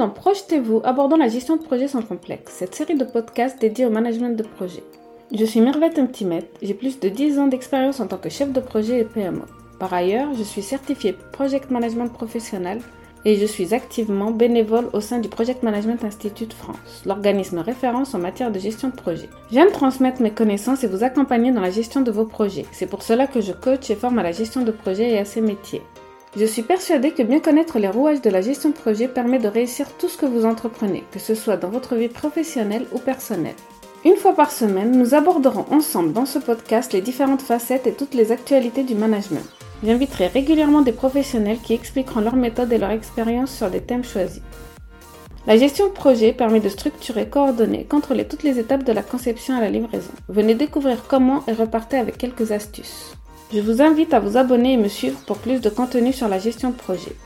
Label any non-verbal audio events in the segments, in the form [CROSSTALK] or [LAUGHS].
dans Projetez-vous, abordant la gestion de projet sans complexe, cette série de podcasts dédiée au management de projet. Je suis Mervette Intimet, j'ai plus de 10 ans d'expérience en tant que chef de projet et PMO. Par ailleurs, je suis certifié Project Management Professionnel et je suis activement bénévole au sein du Project Management Institute France, l'organisme référence en matière de gestion de projet. J'aime transmettre mes connaissances et vous accompagner dans la gestion de vos projets. C'est pour cela que je coach et forme à la gestion de projet et à ses métiers. Je suis persuadée que bien connaître les rouages de la gestion de projet permet de réussir tout ce que vous entreprenez, que ce soit dans votre vie professionnelle ou personnelle. Une fois par semaine, nous aborderons ensemble dans ce podcast les différentes facettes et toutes les actualités du management. J'inviterai régulièrement des professionnels qui expliqueront leurs méthodes et leur expérience sur des thèmes choisis. La gestion de projet permet de structurer, coordonner, contrôler toutes les étapes de la conception à la livraison. Venez découvrir comment et repartez avec quelques astuces. Je vous invite à vous abonner et me suivre pour plus de contenu sur la gestion de projet.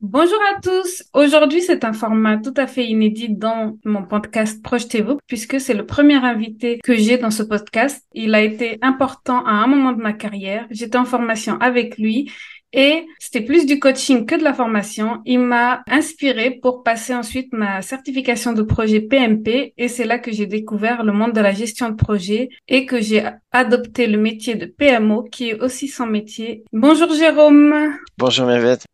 Bonjour à tous. Aujourd'hui, c'est un format tout à fait inédit dans mon podcast Projetez-vous, puisque c'est le premier invité que j'ai dans ce podcast. Il a été important à un moment de ma carrière. J'étais en formation avec lui et c'était plus du coaching que de la formation. Il m'a inspiré pour passer ensuite ma certification de projet PMP et c'est là que j'ai découvert le monde de la gestion de projet et que j'ai adopté le métier de PMO qui est aussi son métier. Bonjour Jérôme. Bonjour Mervette.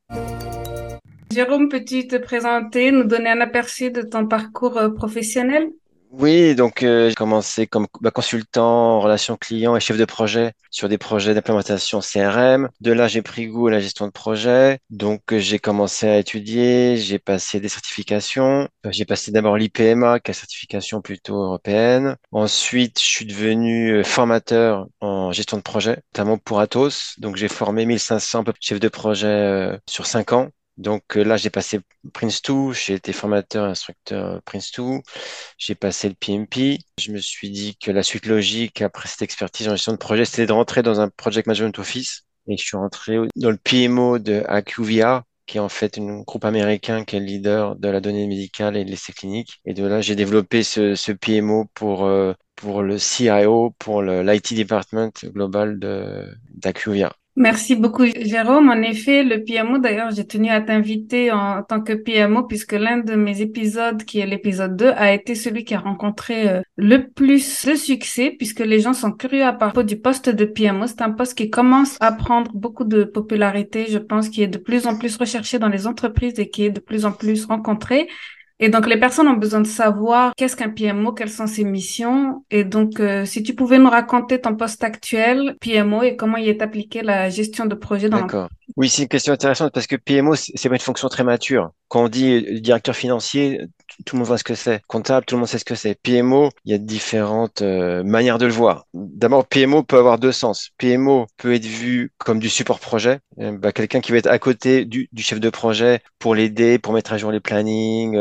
Jérôme, peux-tu te présenter, nous donner un aperçu de ton parcours euh, professionnel? Oui, donc euh, j'ai commencé comme bah, consultant en relations clients et chef de projet sur des projets d'implémentation CRM. De là, j'ai pris goût à la gestion de projet. Donc euh, j'ai commencé à étudier, j'ai passé des certifications. Euh, j'ai passé d'abord l'IPMA, qui est une certification plutôt européenne. Ensuite, je suis devenu formateur en gestion de projet, notamment pour Atos. Donc j'ai formé 1500 chefs de projet sur 5 ans. Donc euh, là, j'ai passé Prince2, j'ai été formateur instructeur Prince2, j'ai passé le PMP. Je me suis dit que la suite logique après cette expertise en gestion de projet, c'était de rentrer dans un Project Management Office. Et je suis rentré dans le PMO de AQVIA, qui est en fait un groupe américain qui est le leader de la donnée médicale et de l'essai clinique. Et de là, j'ai développé ce, ce PMO pour, euh, pour le CIO, pour l'IT Department global d'AQVIA. Merci beaucoup, Jérôme. En effet, le PMO, d'ailleurs, j'ai tenu à t'inviter en tant que PMO puisque l'un de mes épisodes, qui est l'épisode 2, a été celui qui a rencontré euh, le plus de succès puisque les gens sont curieux à propos du poste de PMO. C'est un poste qui commence à prendre beaucoup de popularité, je pense, qui est de plus en plus recherché dans les entreprises et qui est de plus en plus rencontré. Et donc, les personnes ont besoin de savoir qu'est-ce qu'un PMO, quelles sont ses missions. Et donc, euh, si tu pouvais nous raconter ton poste actuel, PMO, et comment y est appliquée la gestion de projet dans D'accord. Oui, c'est une question intéressante parce que PMO, c'est une fonction très mature. Quand on dit euh, directeur financier, tout le monde voit ce que c'est. Comptable, tout le monde sait ce que c'est. PMO, il y a différentes euh, manières de le voir. D'abord, PMO peut avoir deux sens. PMO peut être vu comme du support projet, bah, quelqu'un qui va être à côté du, chef de projet pour l'aider, pour mettre à jour les plannings,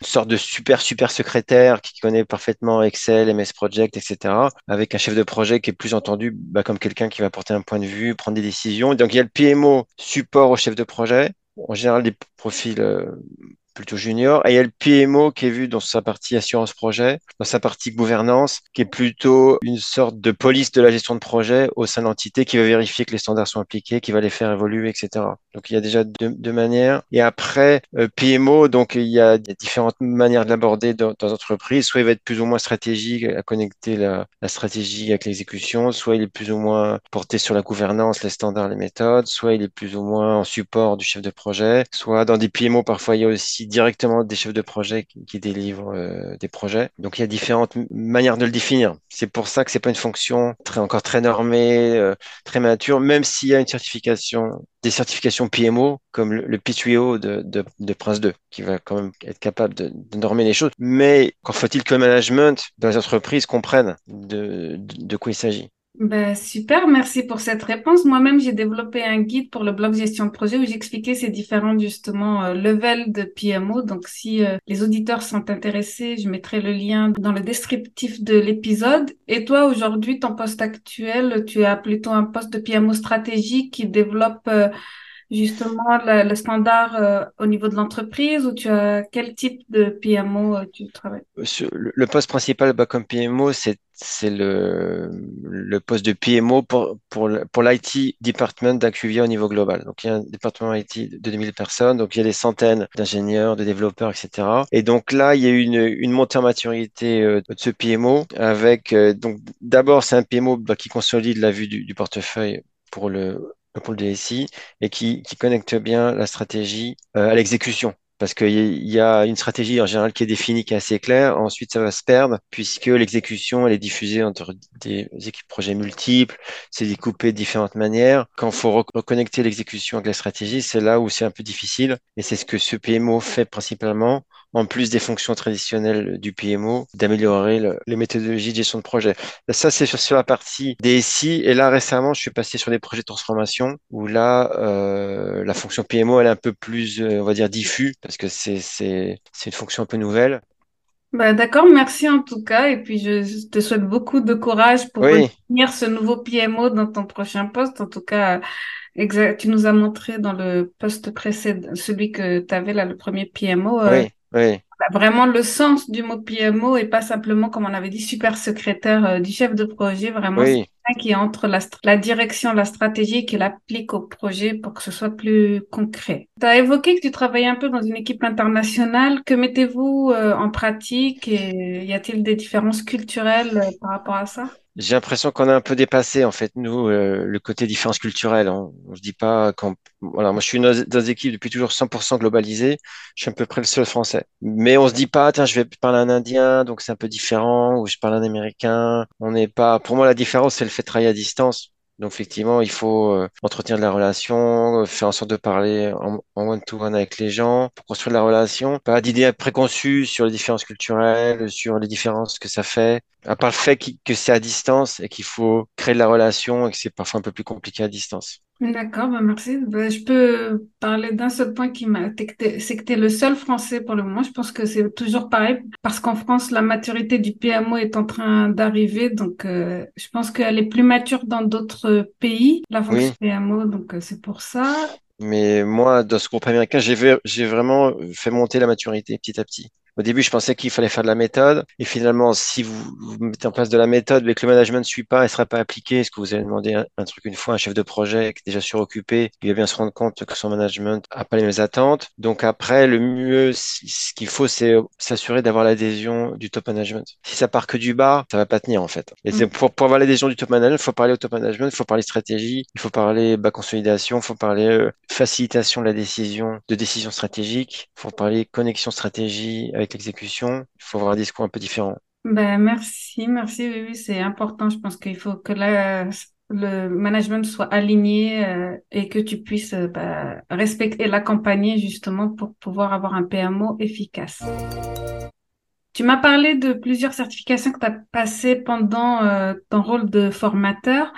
une sorte de super super secrétaire qui connaît parfaitement Excel, MS Project, etc. Avec un chef de projet qui est plus entendu bah, comme quelqu'un qui va porter un point de vue, prendre des décisions. Donc il y a le PMO support au chef de projet, en général des profils euh, plutôt junior. Et il y a le PMO qui est vu dans sa partie assurance projet, dans sa partie gouvernance, qui est plutôt une sorte de police de la gestion de projet au sein de l'entité qui va vérifier que les standards sont appliqués, qui va les faire évoluer, etc. Donc il y a déjà deux, manières. Et après, euh, PMO, donc il y a, différentes manières de l'aborder dans, dans l'entreprise. Soit il va être plus ou moins stratégique à connecter la, la stratégie avec l'exécution, soit il est plus ou moins porté sur la gouvernance, les standards, les méthodes, soit il est plus ou moins en support du chef de projet, soit dans des PMO, parfois il y a aussi directement des chefs de projet qui, délivrent euh, des projets. Donc il y a différentes manières de le définir. C'est pour ça que c'est pas une fonction très encore très normée, euh, très mature, même s'il y a une certification, des certifications PMO comme le, le P3O de, de, de, Prince 2, qui va quand même être capable de, normer les choses. Mais quand faut-il que le management dans les entreprises comprenne de quoi il s'agit? Ben, super, merci pour cette réponse. Moi-même, j'ai développé un guide pour le blog gestion de projet où j'expliquais ces différents justement euh, levels de PMO. Donc, si euh, les auditeurs sont intéressés, je mettrai le lien dans le descriptif de l'épisode. Et toi, aujourd'hui, ton poste actuel, tu as plutôt un poste de PMO stratégique qui développe euh, justement le, standard euh, au niveau de l'entreprise ou tu as quel type de PMO euh, tu travailles? Sur Le poste principal bah, comme PMO, c'est le, le poste de PMO pour, pour, pour l'IT department d'Acuvia au niveau global. Donc, il y a un département IT de 2000 personnes, donc il y a des centaines d'ingénieurs, de développeurs, etc. Et donc là, il y a eu une, une montée en maturité euh, de ce PMO avec, euh, donc d'abord, c'est un PMO bah, qui consolide la vue du portefeuille pour le, le pôle DSI et qui, qui connecte bien la stratégie euh, à l'exécution. Parce qu'il y a une stratégie en général qui est définie, qui est assez claire. Ensuite, ça va se perdre puisque l'exécution, elle est diffusée entre des équipes projets multiples. C'est découpé de différentes manières. Quand il faut reconnecter l'exécution avec la stratégie, c'est là où c'est un peu difficile. Et c'est ce que ce PMO fait principalement, en plus des fonctions traditionnelles du PMO, d'améliorer le- les méthodologies de gestion de projet. Ça, c'est sur, sur la partie DSI. Et là, récemment, je suis passé sur des projets de transformation où là, euh, la fonction PMO, elle est un peu plus, euh, on va dire, diffus parce que c'est, c'est, c'est une fonction un peu nouvelle. Bah, d'accord, merci en tout cas. Et puis, je te souhaite beaucoup de courage pour Oui, devenir ce nouveau PMO dans ton prochain poste. En tout cas, exact, tu nous as montré dans le poste précédent, celui que tu avais là, le premier PMO, euh, oui, bah, vraiment le sens du mot PMO et pas simplement, comme on avait dit, super secrétaire euh, du chef de projet. Vraiment, oui. quelqu'un qui est entre la, direction, la stratégie et qui l'applique au projet pour que ce soit plus concret. Tu as évoqué que tu travaillais un peu dans une équipe internationale. Que mettez-vous euh, en pratique et y a-t-il des différences culturelles euh, par rapport à ça? J'ai l'impression qu'on a un peu dépassé, en fait, nous, euh, le côté différence culturelle. On, on se dit pas quand, voilà, moi, je suis dans, dans des depuis toujours 100% globalisées. Je suis à peu près le seul français. Mais on se dit pas, tiens, je vais parler un Indien, donc c'est un peu différent, ou je parle un Américain. On n'est pas, pour moi, la différence, c'est le fait de travailler à distance. Donc, effectivement, il faut euh, entretenir de la relation, euh, faire en sorte de parler en one-to-one avec les gens pour construire de la relation. Pas d'idées préconçues sur les différences culturelles, sur les différences que ça fait. À part le fait que c'est à distance et qu'il faut créer de la relation et que c'est parfois un peu plus compliqué à distance. D'accord, bah merci. Bah, je peux parler d'un seul point qui m'a, c'est que que t'es le seul Français pour le moment. Je pense que c'est toujours pareil parce qu'en France, la maturité du PMO est en train d'arriver. Donc, euh, je pense qu'elle est plus mature dans d'autres pays, la fonction Oui, PMO. Donc, euh, c'est pour ça. mais moi, dans ce groupe américain, j'ai vraiment fait monter la maturité petit à petit. Au début, je pensais qu'il fallait faire de la méthode. Et finalement, si vous, vous mettez en place de la méthode, mais que le management ne suit pas, elle ne sera pas appliquée, est-ce que vous allez demander un, un truc une fois, à un chef de projet qui est déjà suroccupé, il va bien se rendre compte que son management n'a pas les mêmes attentes. Donc après, le mieux, ce qu'il faut, c'est s'assurer d'avoir l'adhésion du top management. Si ça part que du bas, ça va pas tenir, en fait. Et c'est pour, pour avoir l'adhésion du top management, il faut parler au top management, il faut parler stratégie, il faut parler bas consolidation, il faut parler euh, facilitation de la décision, de décision stratégique, il faut parler connexion stratégie avec l'exécution. Il faut avoir un discours un peu différent. Ben, merci, merci. Oui, oui, c'est important. Je pense qu'il faut que le management soit aligné euh, et que tu puisses euh, bah, respecter et l'accompagner justement pour pouvoir avoir un PMO efficace. Tu m'as parlé de plusieurs certifications que tu as passées pendant euh, ton rôle de formateur.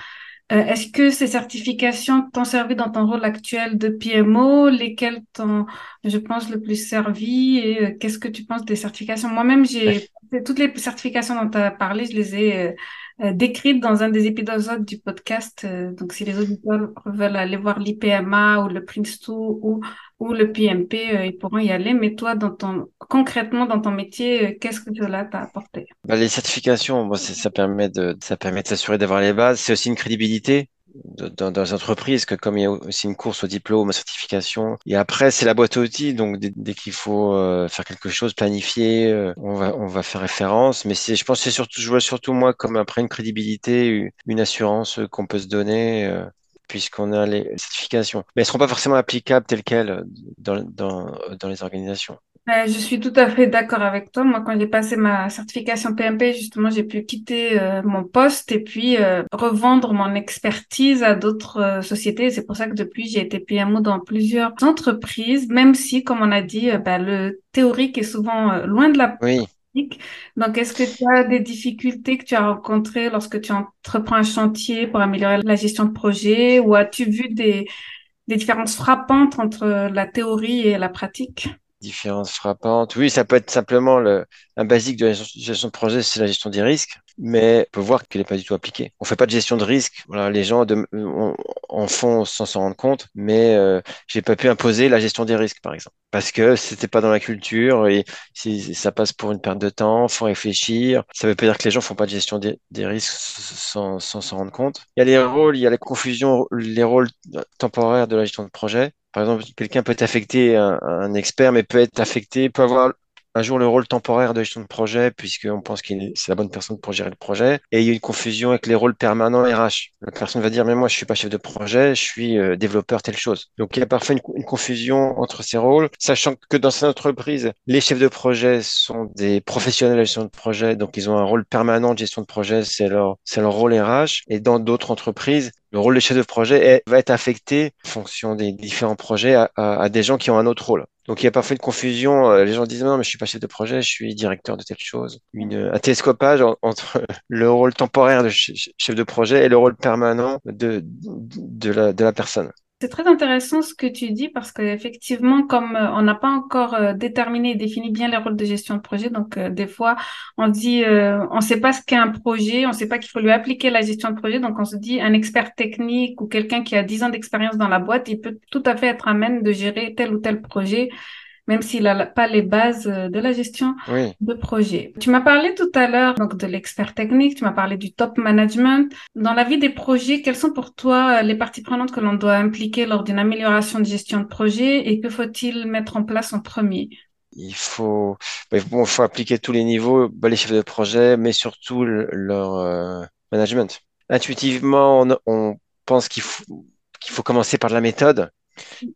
Euh, est-ce que ces certifications t'ont servi dans ton rôle actuel de PMO? Lesquelles t'ont, je pense, le plus servi? Et euh, qu'est-ce que tu penses des certifications? Moi-même, j'ai toutes les certifications dont tu as parlé, je les ai euh, décrites dans un des épisodes du podcast. Donc, si les auditeurs veulent aller voir l'IPMA ou le Prince2 ou, ou le PMP, euh, ils pourront y aller. Mais toi, dans ton, concrètement, dans ton métier, euh, qu'est-ce que cela t'a apporté? Bah, les certifications, bon, ça permet de, ça permet de s'assurer d'avoir les bases. C'est aussi une crédibilité dans, dans les entreprises, que comme il y a aussi une course au diplôme, aux certifications. Et après, c'est la boîte à outils. Donc, dès, qu'il faut euh, faire quelque chose, planifier, euh, on va, on va faire référence. Mais je pense que c'est surtout, je vois surtout moi comme après une crédibilité, une assurance qu'on peut se donner. euh, puisqu'on a les certifications. Mais elles ne seront pas forcément applicables telles quelles euh, dans, dans, dans les organisations. Euh, je suis tout à fait d'accord avec toi. Moi, quand j'ai passé ma certification PMP, justement, j'ai pu quitter euh, mon poste et puis euh, revendre mon expertise à d'autres euh, sociétés. C'est pour ça que depuis, j'ai été PMO dans plusieurs entreprises, même si, comme on a dit, euh, bah, le théorique est souvent euh, loin de la Oui. Donc, est-ce que tu as des difficultés que tu as rencontrées lorsque tu entreprends un chantier pour améliorer la gestion de projet? Ou as-tu vu des, des différences frappantes entre la théorie et la pratique? Différences frappantes. Oui, ça peut être simplement le, un basique de la gestion de projet, c'est la gestion des risques. Mais on peut voir qu'elle n'est pas du tout appliquée. On fait pas de gestion de risque. Voilà, les gens en font sans s'en rendre compte, mais euh, j'ai pas pu imposer la gestion des risques, par exemple, parce que c'était pas dans la culture et ça passe pour une perte de temps, faut réfléchir. Ça veut pas dire que les gens font pas de gestion des, des risques sans s'en rendre compte. Il y a les rôles, il y a la confusion, les rôles temporaires de la gestion de projet. Par exemple, quelqu'un peut être affecté, un, un expert, mais peut être affecté, peut avoir un jour le rôle temporaire de gestion de projet, puisqu'on pense que c'est la bonne personne pour gérer le projet. Et il y a une confusion avec les rôles permanents RH. La personne va dire, mais moi, je suis pas chef de projet, je suis euh, développeur telle chose. Donc, il y a parfois une, confusion entre ces rôles, sachant que dans cette entreprise, les chefs de projet sont des professionnels de gestion de projet, donc ils ont un rôle permanent de gestion de projet, c'est leur, c'est leur rôle RH. Et dans d'autres entreprises, le rôle de chef de projet va être affecté en fonction des différents projets à, des gens qui ont un autre rôle. Donc il y a parfois une confusion. Euh, les gens disent non, mais je suis pas chef de projet, je suis directeur de telle chose. Une, un télescopage entre [LAUGHS] le rôle temporaire de chef de projet et le rôle permanent de la personne. C'est très intéressant ce que tu dis parce qu'effectivement, comme euh, on n'a pas encore euh, déterminé et défini bien les rôles de gestion de projet, donc des fois on dit on ne sait pas ce qu'est un projet, on ne sait pas qu'il faut lui appliquer la gestion de projet, donc on se dit un expert technique ou quelqu'un qui a 10 ans d'expérience dans la boîte, il peut tout à fait être amène de gérer tel ou tel projet même s'il n'a pas les bases euh, de la gestion de projet. Tu m'as parlé tout à l'heure donc de l'expert technique, tu m'as parlé du top management. Dans la vie des projets, quelles sont pour toi euh, les parties prenantes que l'on doit impliquer lors d'une amélioration de gestion de projet et que faut-il mettre en place en premier? Il faut, bon, faut appliquer tous les niveaux, bah, les chefs de projet, mais surtout leur euh, management. Intuitivement, on, on pense qu'il faut, qu'il faut commencer par la méthode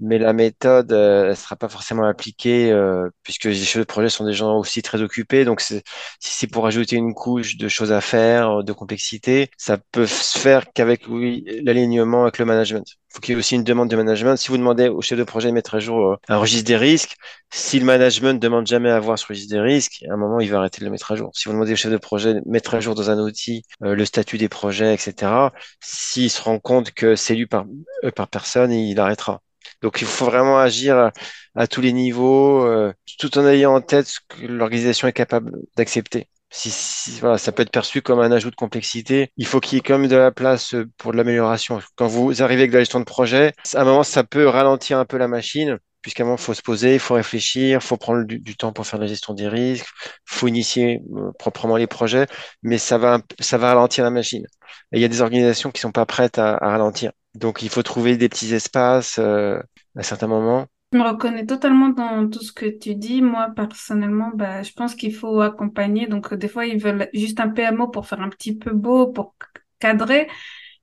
mais la méthode, euh, elle sera pas forcément appliquée euh, puisque les chefs de projet sont des gens aussi très occupés. Donc, si c'est pour ajouter une couche de choses à faire, de complexité, ça peut se faire qu'avec oui, l'alignement avec le management. Il faut qu'il y ait aussi une demande de management. Si vous demandez au chef de projet de mettre à jour euh, un registre des risques, si le management ne demande jamais à voir ce registre des risques, à un moment, il va arrêter de le mettre à jour. Si vous demandez au chef de projet de mettre à jour dans un outil le statut des projets, etc., s'il se rend compte que c'est lu par, par personne, il arrêtera. Donc il faut vraiment agir à, tous les niveaux, euh, tout en ayant en tête ce que l'organisation est capable d'accepter. Si, voilà, ça peut être perçu comme un ajout de complexité, il faut qu'il y ait quand même de la place pour de l'amélioration. Quand vous arrivez avec de la gestion de projet, à un moment, ça peut ralentir un peu la machine, puisqu'à un moment, il faut se poser, il faut réfléchir, il faut prendre du, temps pour faire la gestion des risques, il faut initier euh, proprement les projets, mais ça va, ça va ralentir la machine. Et il y a des organisations qui sont pas prêtes à ralentir. Donc, il faut trouver des petits espaces euh, à certains moments. Je me reconnais totalement dans tout ce que tu dis. Moi, personnellement, bah, je pense qu'il faut accompagner. Donc, des fois, ils veulent juste un PMO pour faire un petit peu beau, pour cadrer.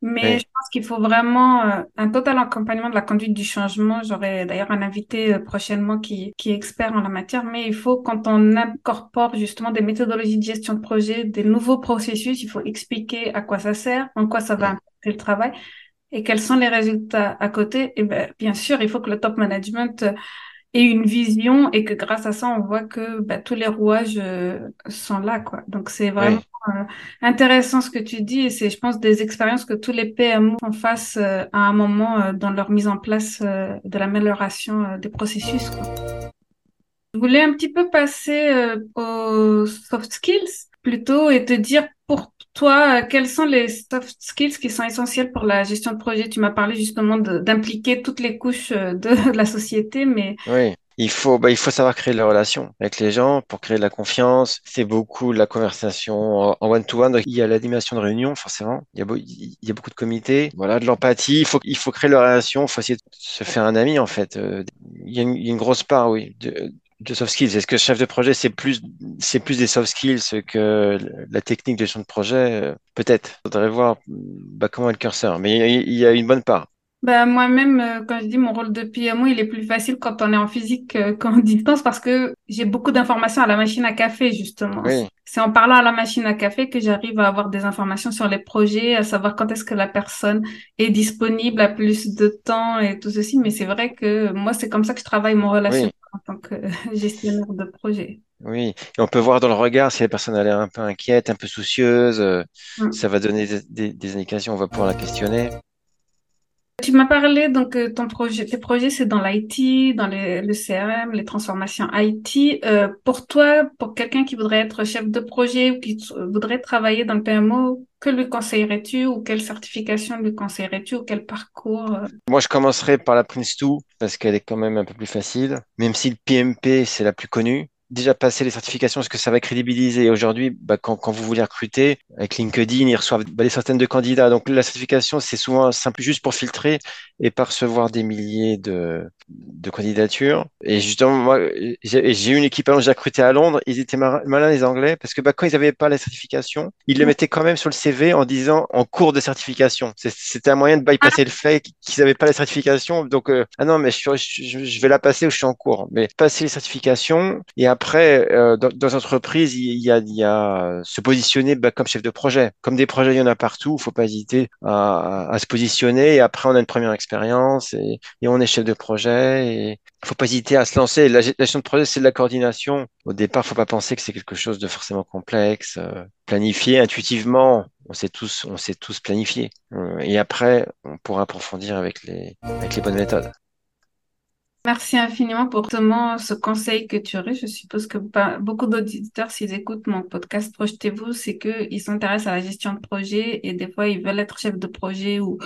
Mais je pense qu'il faut vraiment euh, un total accompagnement de la conduite du changement. J'aurai d'ailleurs un invité euh, prochainement qui, qui est expert en la matière, mais il faut, quand on incorpore justement des méthodologies de gestion de projet, des nouveaux processus, il faut expliquer à quoi ça sert, en quoi ça va impacter le travail et quels sont les résultats à côté, et eh ben, bien sûr, il faut que le top management euh, ait une vision et que grâce à ça, on voit que ben, tous les rouages euh, sont là. Quoi. Donc, c'est vraiment euh, intéressant ce que tu dis et c'est, je pense, des expériences que tous les PMO font face à un moment dans leur mise en place de l'amélioration des processus. Quoi. Je voulais un petit peu passer aux soft skills plutôt et te dire toi, quels sont les soft skills qui sont essentiels pour la gestion de projet? Tu m'as parlé justement d'impliquer toutes les couches euh, [LAUGHS] de, la société, mais... Oui. Il faut, bah, il faut savoir créer des relations avec les gens pour créer de la confiance. C'est beaucoup la conversation en one-to-one. Il y a l'animation de réunion, forcément. Il y, a beaucoup de comités. Voilà, de l'empathie. Il faut, créer la relation. Il faut essayer de se faire un ami, en fait. Euh, il y a une, grosse part, oui, de, de soft skills. Est-ce que chef de projet, c'est plus, c'est plus des soft skills que la technique de gestion de projet? Peut-être. Il faudrait voir bah, comment est le curseur. Mais il y a une bonne part. Bah, moi-même, euh, quand je dis mon rôle de PMO, il est plus facile quand on est en physique [LAUGHS] qu'en distance parce que j'ai beaucoup d'informations à la machine à café, justement. C'est en parlant à la machine à café que j'arrive à avoir des informations sur les projets, à savoir quand est-ce que la personne est disponible à plus de temps et tout ceci. Mais c'est vrai que moi, c'est comme ça que je travaille mon relation en tant que [LAUGHS] gestionnaire de projet. Oui, et on peut voir dans le regard si la personne a l'air un peu inquiète, un peu soucieuse. Euh, mm. Ça va donner des, des indications, on va pouvoir la questionner. Tu m'as parlé donc euh, ton projet, tes projets c'est dans l'IT, dans les, le CRM, les transformations IT. Euh, pour toi, pour quelqu'un qui voudrait être chef de projet ou qui voudrait travailler dans le PMO, que lui conseillerais-tu ou quelle certification lui conseillerais-tu ou quel parcours euh? Moi, je commencerai par la Prince2 parce qu'elle est quand même un peu plus facile, même si le PMP c'est la plus connue déjà passer les certifications, est-ce que ça va crédibiliser? Aujourd'hui, bah, quand, quand, vous voulez recruter, avec LinkedIn, ils reçoivent bah, des centaines de candidats. Donc la certification, c'est souvent simple juste pour filtrer et pas recevoir des milliers de, de candidatures. Et justement, moi, j'ai eu une équipe à j'ai recruté à Londres. Ils étaient malins, les Anglais, parce que bah, quand ils n'avaient pas la certification, ils le mettaient quand même sur le CV en disant en cours de certification. C'était un moyen de bypasser le fait qu'ils n'avaient pas la certification. Donc, euh, ah non, mais je, je, je, vais la passer ou je suis en cours. Mais passer les certifications et après, euh, dans, dans l'entreprise, il y a, il y a se positionner bah, comme chef de projet. Comme des projets, il y en a partout. Il faut pas hésiter à, à, se positionner. Et après, on a une première expérience et, et on est chef de projet. Et il faut pas hésiter à se lancer. La gestion de projet, c'est de la coordination. Au départ, faut pas penser que c'est quelque chose de forcément complexe. Euh, planifier intuitivement, on sait tous, on sait tous planifier. Euh, et après, on pourra approfondir avec les, avec les bonnes méthodes. Merci infiniment pour ce conseil que tu aurais. Je suppose que beaucoup d'auditeurs, s'ils écoutent mon podcast Projetez-vous, c'est qu'ils s'intéressent à la gestion de projet et des fois, ils veulent être chef de projet ou,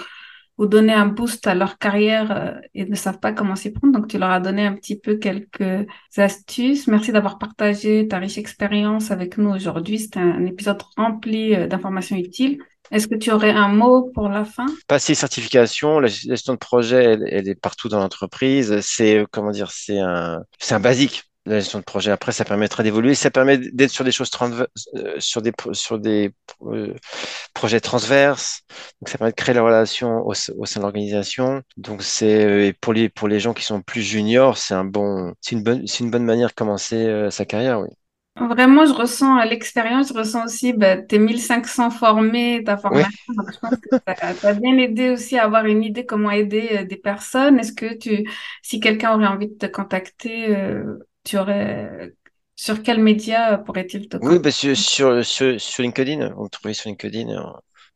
ou donner un boost à leur carrière euh, et ne savent pas comment s'y prendre. Donc, tu leur as donné un petit peu quelques astuces. Merci d'avoir partagé ta riche expérience avec nous aujourd'hui. C'était un épisode rempli euh, d'informations utiles. Est-ce que tu aurais un mot pour la fin? Passer certification, la gestion de projet, elle, est partout dans l'entreprise. C'est comment dire, c'est un, c'est un basique la gestion de projet. Après, ça permettra d'évoluer. Ça permet d'être sur des choses euh, sur des sur des euh, projets transverses. Donc, ça permet de créer la relation au, sein de l'organisation. Donc, c'est euh, pour les pour les gens qui sont plus juniors, c'est un bon, c'est une bonne c'est une bonne manière de commencer sa carrière. Oui. Vraiment, je ressens à l'expérience, je ressens aussi bah, tes 1500 formés, ta formation. je pense que ça t'a bien aidé aussi à avoir une idée comment aider euh, des personnes. Est-ce que tu, si quelqu'un aurait envie de te contacter, euh, tu aurais, sur quel média pourrait-il te contacter? Oui, bah, sur, sur, sur, LinkedIn, on me trouve sur LinkedIn,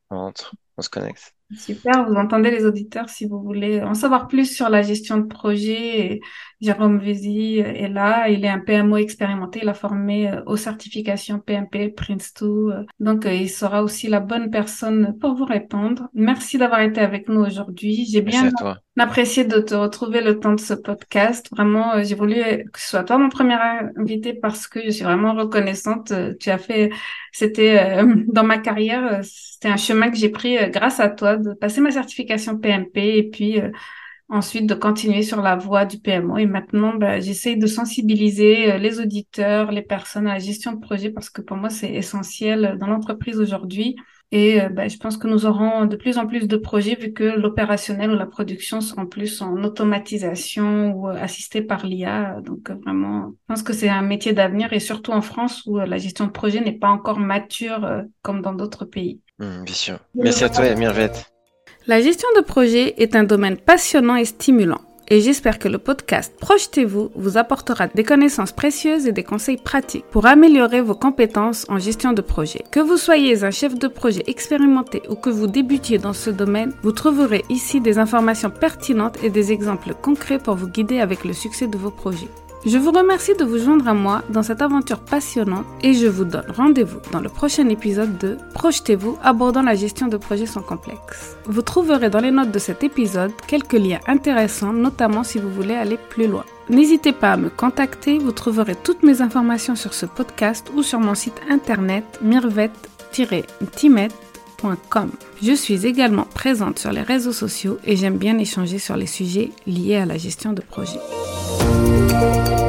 on, on se connecte. Super, vous entendez les auditeurs si vous voulez en savoir plus sur la gestion de projet. Jérôme Vézy est là, il est un PMO expérimenté, il a formé euh, aux certifications PMP, Prince2, euh, donc euh, il sera aussi la bonne personne pour vous répondre. Merci d'avoir été avec nous aujourd'hui. J'ai bien apprécié de te retrouver le temps de ce podcast. Vraiment, j'ai voulu que ce soit toi mon premier invité parce que je suis vraiment reconnaissante. Tu as fait, c'était [LAUGHS] dans ma carrière, c'était un chemin que j'ai pris grâce à toi de passer ma certification PMP et puis ensuite de continuer sur la voie du PMO. Et maintenant, ben, j'essaye de sensibiliser euh, les auditeurs, les personnes à la gestion de projet parce que pour moi, c'est essentiel dans l'entreprise aujourd'hui. Et euh, ben, je pense que nous aurons de plus en plus de projets vu que l'opérationnel ou la production seront plus en automatisation ou euh, assisté par l'IA. Donc vraiment, je pense que c'est un métier d'avenir et surtout en France où la gestion de projet n'est pas encore mature comme dans d'autres pays. Mmh, bien sûr. Merci à toi, Mirvette. La gestion de projet est un domaine passionnant et stimulant. Et j'espère que le podcast Projetez-vous vous apportera des connaissances précieuses et des conseils pratiques pour améliorer vos compétences en gestion de projet. Que vous soyez un chef de projet expérimenté ou que vous débutiez dans ce domaine, vous trouverez ici des informations pertinentes et des exemples concrets pour vous guider avec le succès de vos projets. Je vous remercie de vous joindre à moi dans cette aventure passionnante et je vous donne rendez-vous dans le prochain épisode de Projetez-vous abordant la gestion de projets sans complexe. Vous trouverez dans les notes de cet épisode quelques liens intéressants, notamment si vous voulez aller plus loin. N'hésitez pas à me contacter, vous trouverez toutes mes informations sur ce podcast ou sur mon site internet mirvet-timet.com. Je suis également présente sur les réseaux sociaux et j'aime bien échanger sur les sujets liés à la gestion de projets. Thank you.